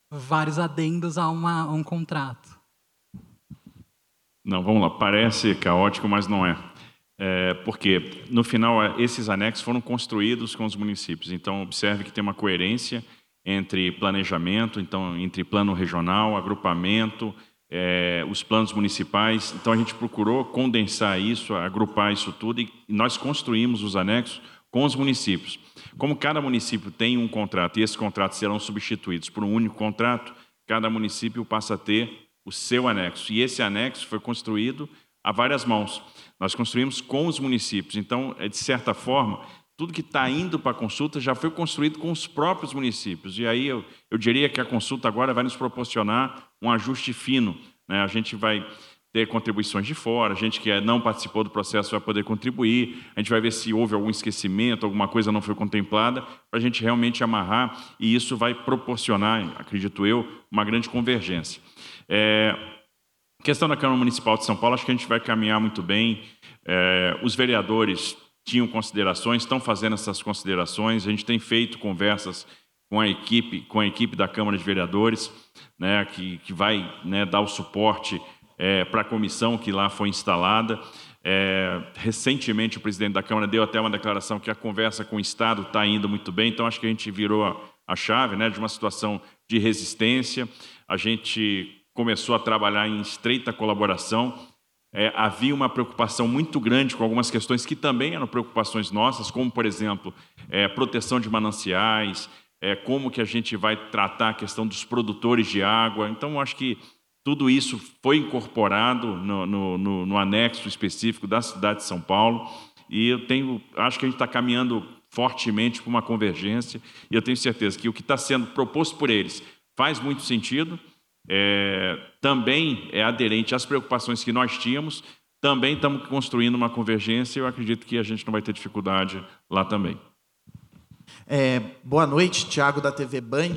vários adendos a, uma, a um contrato. Não, vamos lá. Parece caótico, mas não é. é. porque, no final, é, esses anexos foram construídos com os municípios. Então, observe que tem uma coerência entre planejamento, então, entre plano regional, agrupamento, é, os planos municipais. Então, a gente procurou condensar isso, agrupar isso tudo, e nós construímos os anexos com os municípios. Como cada município tem um contrato e esses contratos serão substituídos por um único contrato, cada município passa a ter o seu anexo. E esse anexo foi construído a várias mãos. Nós construímos com os municípios. Então, é, de certa forma, tudo que está indo para a consulta já foi construído com os próprios municípios. E aí eu, eu diria que a consulta agora vai nos proporcionar um ajuste fino. Né? A gente vai ter contribuições de fora, a gente que não participou do processo vai poder contribuir, a gente vai ver se houve algum esquecimento, alguma coisa não foi contemplada, para a gente realmente amarrar, e isso vai proporcionar, acredito eu, uma grande convergência. É, questão da Câmara Municipal de São Paulo, acho que a gente vai caminhar muito bem. É, os vereadores tinham considerações, estão fazendo essas considerações, a gente tem feito conversas com a equipe, com a equipe da Câmara de Vereadores, né, que, que vai né, dar o suporte é, para a comissão que lá foi instalada. É, recentemente, o presidente da Câmara deu até uma declaração que a conversa com o Estado está indo muito bem, então acho que a gente virou a, a chave né, de uma situação de resistência. A gente começou a trabalhar em estreita colaboração. É, havia uma preocupação muito grande com algumas questões que também eram preocupações nossas, como, por exemplo, é, proteção de mananciais, é, como que a gente vai tratar a questão dos produtores de água. Então, acho que tudo isso foi incorporado no, no, no, no anexo específico da cidade de São Paulo. E eu tenho, acho que a gente está caminhando fortemente para uma convergência. E eu tenho certeza que o que está sendo proposto por eles faz muito sentido, é, também é aderente às preocupações que nós tínhamos, também estamos construindo uma convergência e eu acredito que a gente não vai ter dificuldade lá também. É, boa noite, Tiago da TV Band.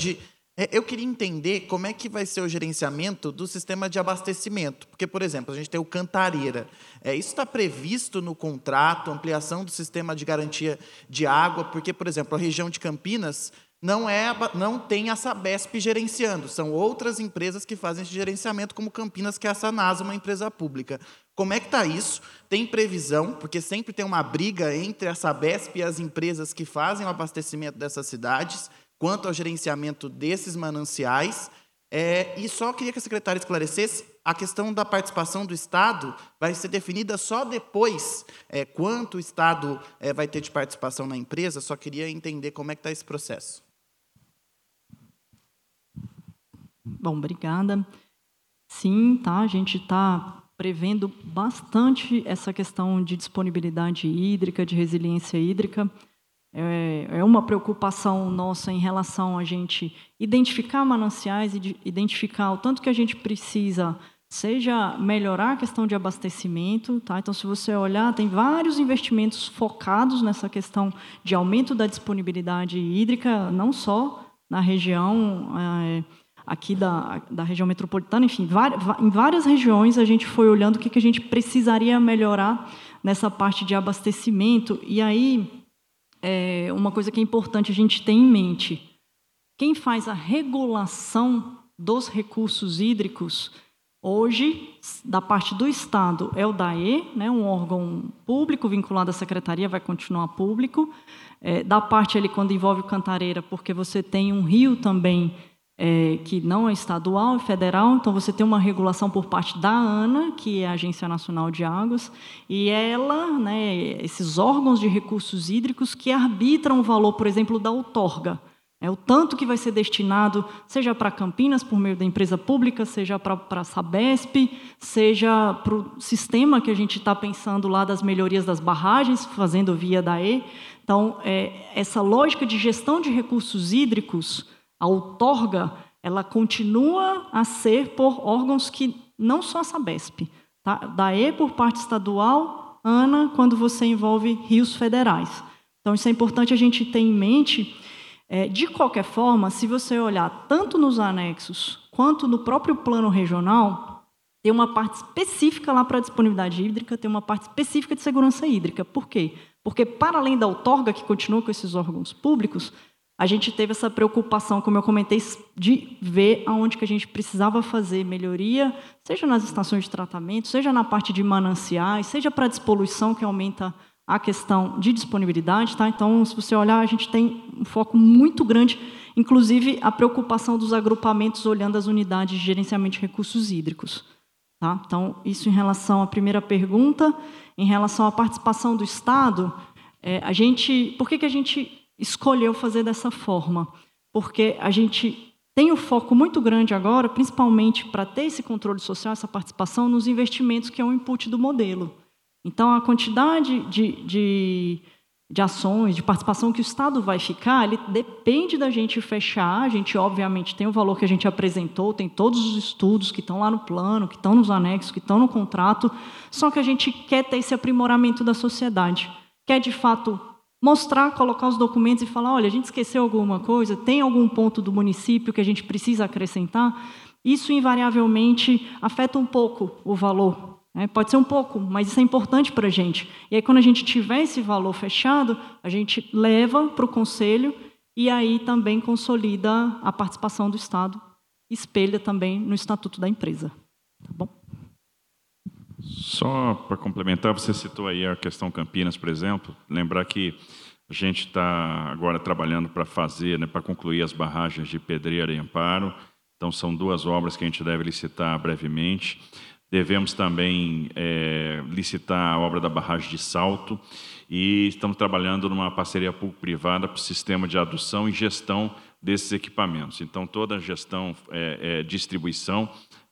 É, eu queria entender como é que vai ser o gerenciamento do sistema de abastecimento. Porque, por exemplo, a gente tem o Cantareira. É, isso está previsto no contrato, ampliação do sistema de garantia de água, porque, por exemplo, a região de Campinas não, é, não tem a Sabesp gerenciando, são outras empresas que fazem esse gerenciamento, como Campinas, que é a Sanasa, uma empresa pública. Como é que está isso? Tem previsão, porque sempre tem uma briga entre a Sabesp e as empresas que fazem o abastecimento dessas cidades quanto ao gerenciamento desses mananciais. É, e só queria que a secretária esclarecesse a questão da participação do Estado vai ser definida só depois é, quanto o Estado é, vai ter de participação na empresa. Só queria entender como é que está esse processo. Bom, obrigada. Sim, tá. A gente está prevendo bastante essa questão de disponibilidade hídrica, de resiliência hídrica é, é uma preocupação nossa em relação a gente identificar mananciais e identificar o tanto que a gente precisa, seja melhorar a questão de abastecimento, tá? Então, se você olhar, tem vários investimentos focados nessa questão de aumento da disponibilidade hídrica, não só na região é, aqui da, da região metropolitana, enfim, em várias regiões a gente foi olhando o que, que a gente precisaria melhorar nessa parte de abastecimento e aí é, uma coisa que é importante a gente ter em mente. Quem faz a regulação dos recursos hídricos hoje, da parte do Estado, é o DAE, né, um órgão público vinculado à secretaria, vai continuar público. É, da parte ali, quando envolve o Cantareira, porque você tem um rio também é, que não é estadual, é federal, então você tem uma regulação por parte da ANA, que é a Agência Nacional de Águas, e ela, né, esses órgãos de recursos hídricos que arbitram o valor, por exemplo, da outorga. É o tanto que vai ser destinado, seja para Campinas, por meio da empresa pública, seja para a Sabesp, seja para o sistema que a gente está pensando lá das melhorias das barragens, fazendo via da E. Então, é, essa lógica de gestão de recursos hídricos a outorga, ela continua a ser por órgãos que não são a Sabesp. Tá? DAE por parte estadual, ANA quando você envolve rios federais. Então, isso é importante a gente ter em mente. É, de qualquer forma, se você olhar tanto nos anexos quanto no próprio plano regional, tem uma parte específica lá para disponibilidade hídrica, tem uma parte específica de segurança hídrica. Por quê? Porque, para além da outorga, que continua com esses órgãos públicos, a gente teve essa preocupação, como eu comentei, de ver aonde que a gente precisava fazer melhoria, seja nas estações de tratamento, seja na parte de mananciais, seja para a despoluição, que aumenta a questão de disponibilidade. Tá? Então, se você olhar, a gente tem um foco muito grande, inclusive a preocupação dos agrupamentos olhando as unidades de gerenciamento de recursos hídricos. Tá? Então, isso em relação à primeira pergunta. Em relação à participação do Estado, é, a gente, por que, que a gente escolheu fazer dessa forma, porque a gente tem um foco muito grande agora, principalmente para ter esse controle social, essa participação nos investimentos, que é o input do modelo. Então, a quantidade de, de, de ações, de participação que o Estado vai ficar, ele depende da gente fechar. A gente, obviamente, tem o valor que a gente apresentou, tem todos os estudos que estão lá no plano, que estão nos anexos, que estão no contrato, só que a gente quer ter esse aprimoramento da sociedade. Quer, de fato, mostrar, colocar os documentos e falar: olha, a gente esqueceu alguma coisa, tem algum ponto do município que a gente precisa acrescentar. Isso invariavelmente afeta um pouco o valor. Né? Pode ser um pouco, mas isso é importante para a gente. E aí, quando a gente tiver esse valor fechado, a gente leva para o conselho e aí também consolida a participação do Estado, espelha também no estatuto da empresa. Tá bom? Só para complementar, você citou aí a questão Campinas, por exemplo. Lembrar que a gente está agora trabalhando para fazer, né, para concluir as barragens de Pedreira e Amparo. Então, são duas obras que a gente deve licitar brevemente. Devemos também é, licitar a obra da barragem de Salto e estamos trabalhando numa parceria público-privada para o sistema de adução e gestão desses equipamentos. Então, toda a gestão, é, é, distribuição,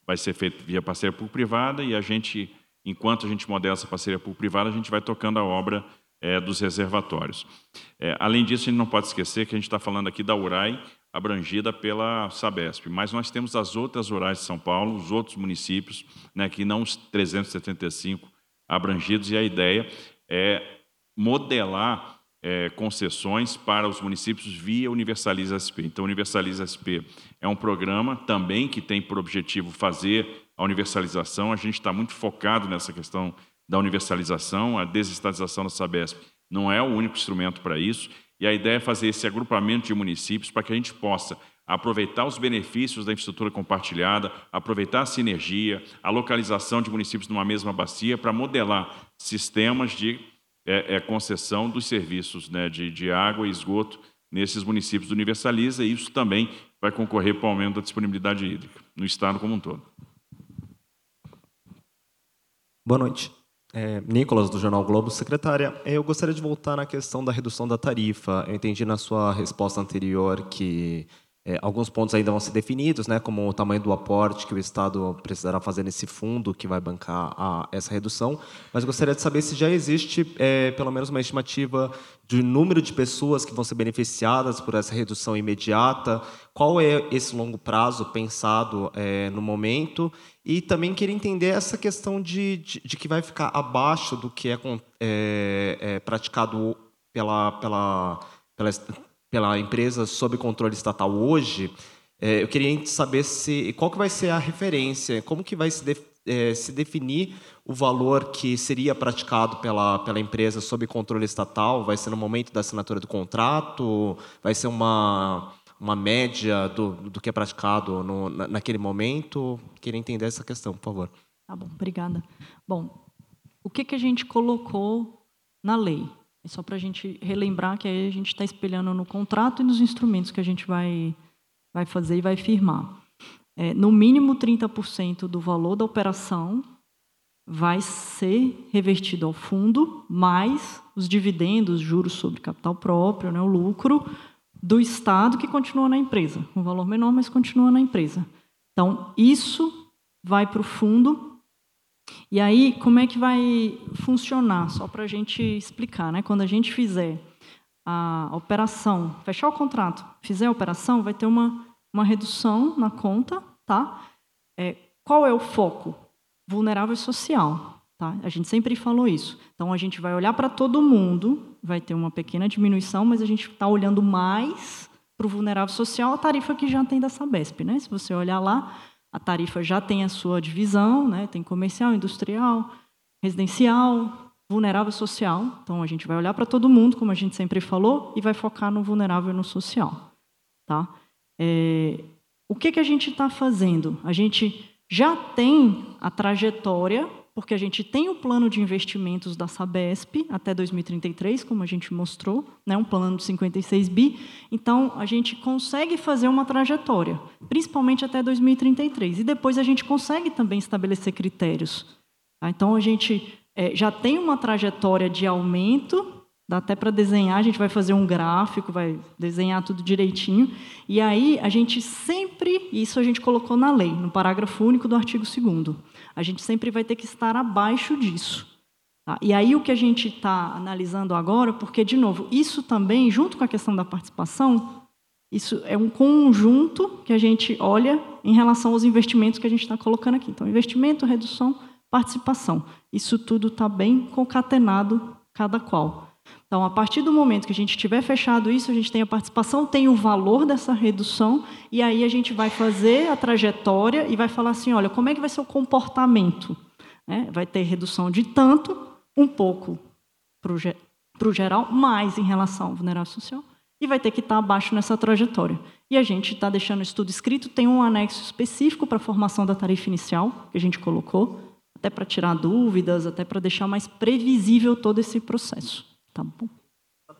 vai ser feita via parceria público-privada e a gente enquanto a gente modela essa parceria público-privada, a gente vai tocando a obra é, dos reservatórios. É, além disso, a gente não pode esquecer que a gente está falando aqui da URAI, abrangida pela Sabesp, mas nós temos as outras URAIs de São Paulo, os outros municípios, né, que não os 375 abrangidos, e a ideia é modelar é, concessões para os municípios via Universaliza SP. Então, Universaliza SP é um programa também que tem por objetivo fazer a universalização. A gente está muito focado nessa questão da universalização, a desestatização da Sabesp não é o único instrumento para isso, e a ideia é fazer esse agrupamento de municípios para que a gente possa aproveitar os benefícios da infraestrutura compartilhada, aproveitar a sinergia, a localização de municípios numa mesma bacia para modelar sistemas de é, é, concessão dos serviços né, de, de água e esgoto nesses municípios universaliza, e isso também vai concorrer para o aumento da disponibilidade hídrica no estado como um todo. Boa noite. É, Nicolas, do Jornal Globo. Secretária, eu gostaria de voltar na questão da redução da tarifa. Eu entendi na sua resposta anterior que é, alguns pontos ainda vão ser definidos, né, como o tamanho do aporte que o Estado precisará fazer nesse fundo que vai bancar a, essa redução. Mas gostaria de saber se já existe é, pelo menos uma estimativa de número de pessoas que vão ser beneficiadas por essa redução imediata. Qual é esse longo prazo pensado é, no momento? E também queria entender essa questão de, de, de que vai ficar abaixo do que é, é, é praticado pela, pela, pela pela empresa sob controle estatal hoje, é, eu queria saber se qual que vai ser a referência, como que vai se, de, é, se definir o valor que seria praticado pela, pela empresa sob controle estatal? Vai ser no momento da assinatura do contrato? Vai ser uma, uma média do, do que é praticado no, naquele momento? Queria entender essa questão, por favor. Tá bom, obrigada. Bom, o que, que a gente colocou na lei? É só para a gente relembrar que aí a gente está espelhando no contrato e nos instrumentos que a gente vai, vai fazer e vai firmar. É, no mínimo 30% do valor da operação vai ser revertido ao fundo, mais os dividendos, juros sobre capital próprio, né, o lucro do Estado que continua na empresa. Um valor menor, mas continua na empresa. Então, isso vai para o fundo e aí, como é que vai funcionar? Só para a gente explicar, né? Quando a gente fizer a operação, fechar o contrato, fizer a operação, vai ter uma, uma redução na conta, tá? É, qual é o foco? Vulnerável social, tá? A gente sempre falou isso. Então, a gente vai olhar para todo mundo, vai ter uma pequena diminuição, mas a gente está olhando mais para o vulnerável social, a tarifa que já tem da Sabesp, né? Se você olhar lá, a tarifa já tem a sua divisão, né? tem comercial, industrial, residencial, vulnerável social. Então, a gente vai olhar para todo mundo, como a gente sempre falou, e vai focar no vulnerável e no social. Tá? É, o que, que a gente está fazendo? A gente já tem a trajetória, porque a gente tem o plano de investimentos da Sabesp até 2033, como a gente mostrou, né, um plano de 56 bi. Então, a gente consegue fazer uma trajetória, principalmente até 2033. E depois a gente consegue também estabelecer critérios. Tá? Então, a gente é, já tem uma trajetória de aumento Dá até para desenhar, a gente vai fazer um gráfico, vai desenhar tudo direitinho. E aí a gente sempre, isso a gente colocou na lei, no parágrafo único do artigo 2 a gente sempre vai ter que estar abaixo disso. Tá? E aí o que a gente está analisando agora, porque, de novo, isso também, junto com a questão da participação, isso é um conjunto que a gente olha em relação aos investimentos que a gente está colocando aqui. Então, investimento, redução, participação. Isso tudo está bem concatenado, cada qual. Então, a partir do momento que a gente tiver fechado isso, a gente tem a participação, tem o valor dessa redução, e aí a gente vai fazer a trajetória e vai falar assim: olha, como é que vai ser o comportamento? É, vai ter redução de tanto, um pouco para o geral, mais em relação ao vulnerável social, e vai ter que estar abaixo nessa trajetória. E a gente está deixando o estudo escrito, tem um anexo específico para a formação da tarifa inicial, que a gente colocou, até para tirar dúvidas, até para deixar mais previsível todo esse processo. Tá bom?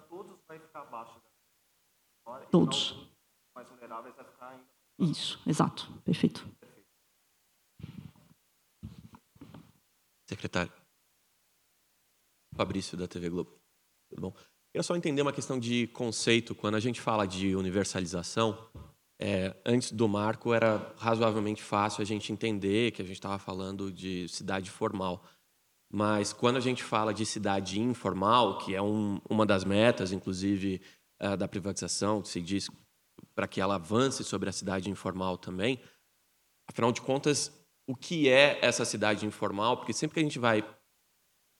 Todos vai ficar abaixo da Todos. Mais vulneráveis vai ficar ainda. Isso, exato. Perfeito. Secretário. Fabrício, da TV Globo. Tudo bom? Queria só entender uma questão de conceito. Quando a gente fala de universalização, é, antes do marco era razoavelmente fácil a gente entender que a gente estava falando de cidade formal. Mas quando a gente fala de cidade informal, que é um, uma das metas, inclusive, uh, da privatização, que se diz para que ela avance sobre a cidade informal também, afinal de contas, o que é essa cidade informal? Porque sempre que a gente vai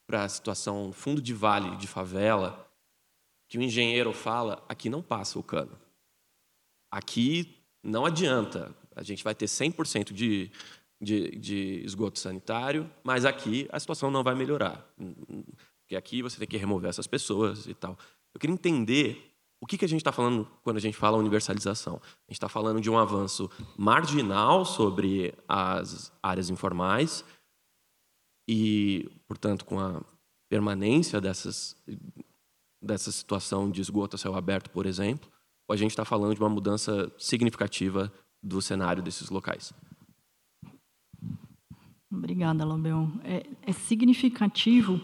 para a situação fundo de vale, de favela, que o engenheiro fala, aqui não passa o cano. Aqui não adianta. A gente vai ter 100% de de, de esgoto sanitário, mas aqui a situação não vai melhorar. Porque aqui você tem que remover essas pessoas e tal. Eu queria entender o que, que a gente está falando quando a gente fala universalização? A gente está falando de um avanço marginal sobre as áreas informais e, portanto, com a permanência dessas, dessa situação de esgoto a céu aberto, por exemplo, ou a gente está falando de uma mudança significativa do cenário desses locais? Obrigada, Lambeon. É, é, significativo,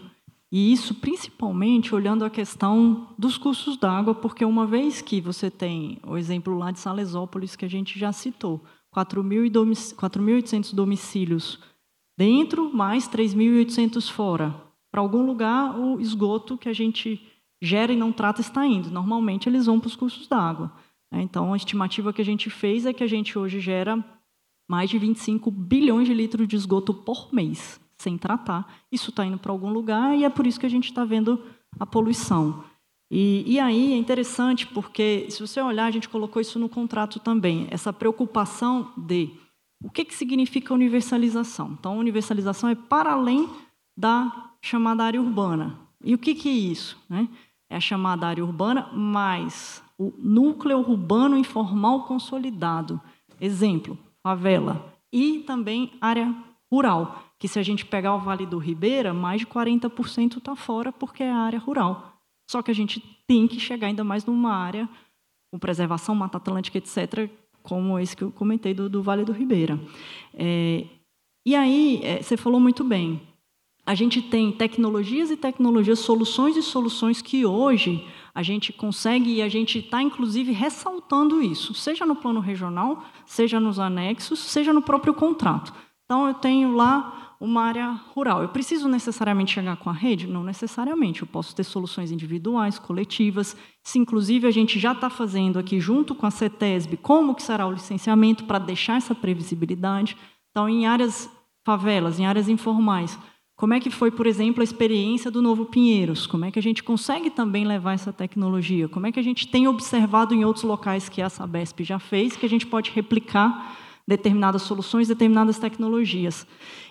e isso principalmente olhando a questão dos custos d'água, porque uma vez que você tem o exemplo lá de Salesópolis, que a gente já citou, 4.800 domicílios dentro, mais 3.800 fora. Para algum lugar, o esgoto que a gente gera e não trata está indo. Normalmente, eles vão para os custos d'água. Então, a estimativa que a gente fez é que a gente hoje gera mais de 25 bilhões de litros de esgoto por mês, sem tratar. Isso está indo para algum lugar e é por isso que a gente está vendo a poluição. E, e, aí é interessante porque, se você olhar, a gente colocou isso no contrato também, essa preocupação de o que, que significa universalização. Então, universalização é para além da chamada área urbana. E o que, que é isso? Né? É a chamada área urbana mais o núcleo urbano informal consolidado. Exemplo, favela, e também área rural, que se a gente pegar o Vale do Ribeira, mais de 40% está fora porque é área rural. Só que a gente tem que chegar ainda mais numa área com preservação, Mata Atlântica, etc., como esse que eu comentei do, do Vale do Ribeira. É, e aí, é, você falou muito bem, a gente tem tecnologias e tecnologias, soluções e soluções que hoje a gente consegue e a gente está, inclusive, ressaltando isso, seja no plano regional, seja nos anexos, seja no próprio contrato. Então, eu tenho lá uma área rural. Eu preciso necessariamente chegar com a rede? Não necessariamente. Eu posso ter soluções individuais, coletivas. Se, inclusive, a gente já está fazendo aqui, junto com a CETESB, como que será o licenciamento para deixar essa previsibilidade. Então, em áreas favelas, em áreas informais, como é que foi, por exemplo, a experiência do Novo Pinheiros? Como é que a gente consegue também levar essa tecnologia? Como é que a gente tem observado em outros locais que a Sabesp já fez, que a gente pode replicar determinadas soluções, determinadas tecnologias?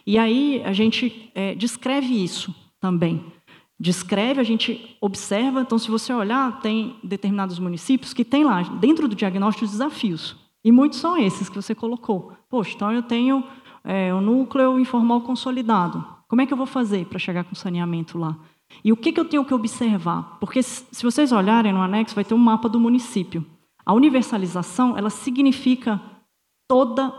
E aí a gente é, descreve isso também. descreve, a gente observa. Então, se você olhar, tem determinados municípios que tem lá, dentro do diagnóstico, os desafios. E muitos são esses que você colocou. Poxa, então eu tenho é, núcleo informal consolidado. Como é que eu vou fazer para chegar com saneamento lá? E o que, que eu tenho que observar? Porque se vocês olharem no anexo, vai ter um mapa do município. A universalização, ela significa toda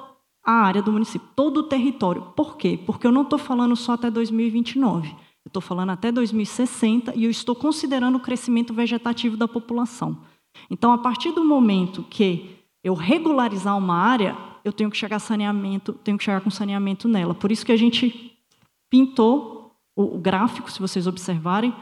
a área do município, todo o território. Por quê? Porque eu não estou falando só até 2029. Eu estou falando até 2060 e eu estou considerando o crescimento vegetativo da população. Então, a partir do momento que eu regularizar uma área, eu tenho que chegar saneamento, tenho que chegar com saneamento nela. Por isso que a gente pintou o, gráfico, se vocês observarem,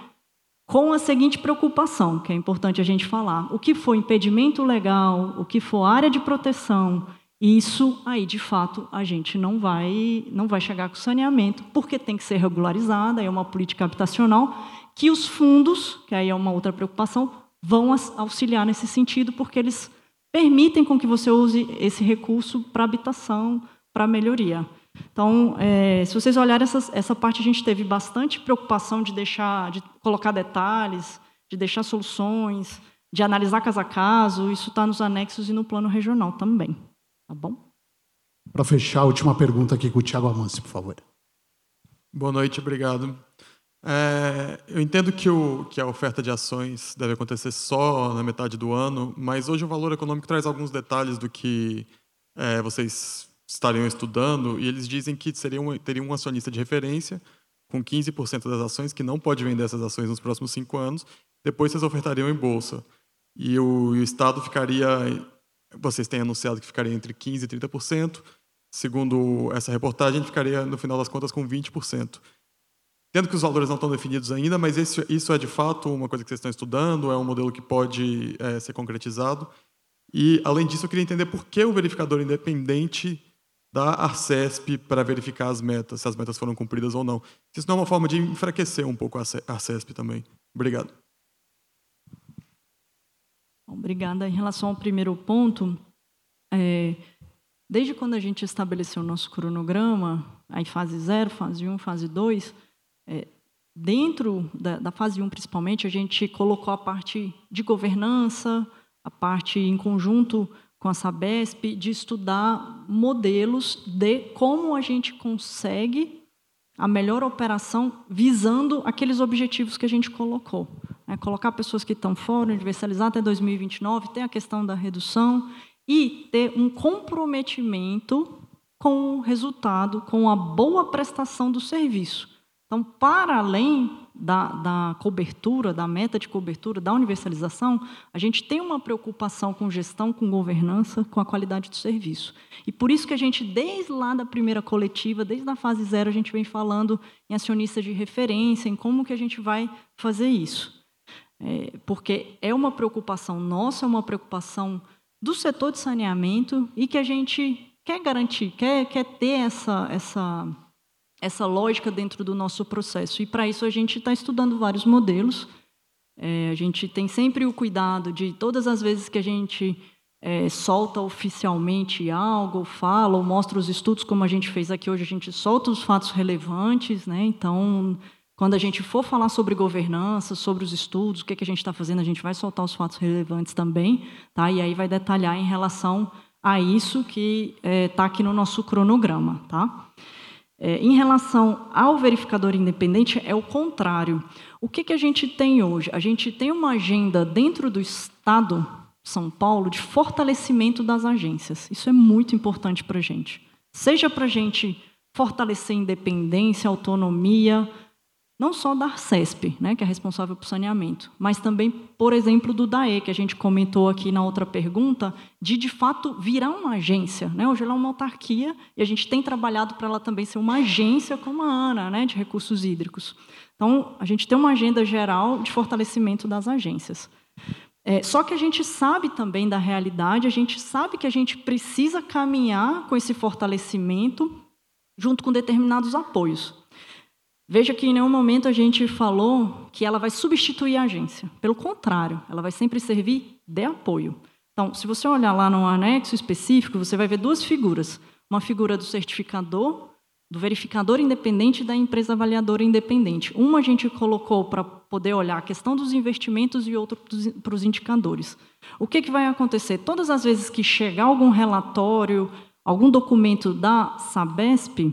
com a seguinte preocupação, que é importante a gente falar: o que for impedimento legal, o que for área de proteção, isso aí, de fato, a gente não vai, não vai chegar com saneamento, porque tem que ser regularizada, é uma política habitacional, que os fundos, que aí é uma outra preocupação, vão auxiliar nesse sentido, porque eles permitem com que você use esse recurso para habitação, para melhoria. Então, é, se vocês olharem essa, essa parte, a gente teve bastante preocupação de deixar, de colocar detalhes, de deixar soluções, de analisar caso a caso. Isso está nos anexos e no plano regional também. Tá bom? Para fechar, a última pergunta aqui com o Tiago Amansi, por favor. Boa noite, obrigado. É, eu entendo que, o, que a oferta de ações deve acontecer só na metade do ano, mas hoje o valor econômico traz alguns detalhes do que é, vocês estariam estudando, e eles dizem que teriam um acionista de referência com 15% das ações, que não pode vender essas ações nos próximos cinco anos, depois vocês ofertariam em bolsa. E o, e o Estado ficaria vocês têm anunciado que ficaria entre 15% e 30%. Segundo essa reportagem, ficaria, no final das contas, com 20%. Tendo que os valores não estão definidos ainda, mas esse, isso é de fato uma coisa que vocês estão estudando, é um modelo que pode é, ser concretizado. E, além disso, eu queria entender por que o verificador independente da Arcesp para verificar as metas, se as metas foram cumpridas ou não. Isso não é uma forma de enfraquecer um pouco a Arcesp também. Obrigado. Obrigada. Em relação ao primeiro ponto, é, desde quando a gente estabeleceu o nosso cronograma, aí fase 0, fase 1, um, fase 2, é, dentro da, da fase 1 um, principalmente, a gente colocou a parte de governança, a parte em conjunto com a Sabesp, de estudar modelos de como a gente consegue a melhor operação visando aqueles objetivos que a gente colocou. É, colocar pessoas que estão fora, universalizar até 2029, ter a questão da redução e ter um comprometimento com o resultado, com a boa prestação do serviço. Então, para além da, da, cobertura, da meta de cobertura, da universalização, a gente tem uma preocupação com gestão, com governança, com a qualidade do serviço. E por isso que a gente, desde lá da primeira coletiva, desde a fase zero, a gente vem falando em acionistas de referência, em como que a gente vai fazer isso. É, porque é uma preocupação nossa, é uma preocupação do setor de saneamento e que a gente quer garantir, quer, quer ter essa, essa, essa lógica dentro do nosso processo. E para isso a gente está estudando vários modelos. É, a gente tem sempre o cuidado de todas as vezes que a gente é, solta oficialmente algo, fala ou mostra os estudos, como a gente fez aqui hoje, a gente solta os fatos relevantes, né? Então quando a gente for falar sobre governança, sobre os estudos, o que, é que a gente está fazendo, a gente vai soltar os fatos relevantes também, tá? E aí vai detalhar em relação a isso que está é, tá aqui no nosso cronograma, tá? É, em relação ao verificador independente, é o contrário. O que, que a gente tem hoje? A gente tem uma agenda dentro do Estado São Paulo de fortalecimento das agências. Isso é muito importante para a gente. Seja para a gente fortalecer independência, autonomia, não só da Arcesp, né, que é responsável por saneamento, mas também, por exemplo, do DAE, que a gente comentou aqui na outra pergunta, de de fato virar uma agência. Né? Hoje ela é uma autarquia e a gente tem trabalhado para ela também ser uma agência como a ANA, né, de recursos hídricos. Então, a gente tem uma agenda geral de fortalecimento das agências. É, só que a gente sabe também da realidade, a gente sabe que a gente precisa caminhar com esse fortalecimento junto com determinados apoios. Veja que em nenhum momento a gente falou que ela vai substituir a agência. Pelo contrário, ela vai sempre servir de apoio. Então, se você olhar lá no anexo específico, você vai ver duas figuras. Uma figura do certificador, do verificador independente e da empresa avaliadora independente. Uma a gente colocou para poder olhar a questão dos investimentos e outro para os indicadores. O que, que vai acontecer? Todas as vezes que chegar algum relatório, algum documento da Sabesp,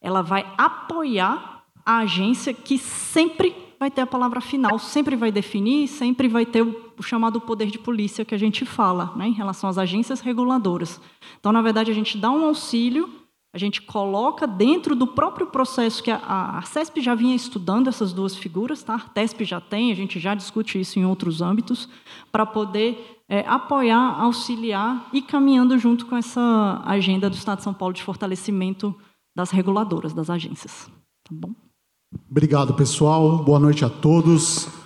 ela vai apoiar a agência que sempre vai ter a palavra final, sempre vai definir, sempre vai ter o chamado poder de polícia que a gente fala, né, em relação às agências reguladoras. Então, na verdade, a gente dá um auxílio a gente coloca dentro do próprio processo que a, a CESP já vinha estudando essas duas figuras, tá? a TESP já tem, a gente já discute isso em outros âmbitos, para poder é, apoiar, auxiliar e caminhando junto com essa agenda do Estado de São Paulo de fortalecimento das reguladoras, das agências. Tá bom? Obrigado, pessoal. Boa noite a todos.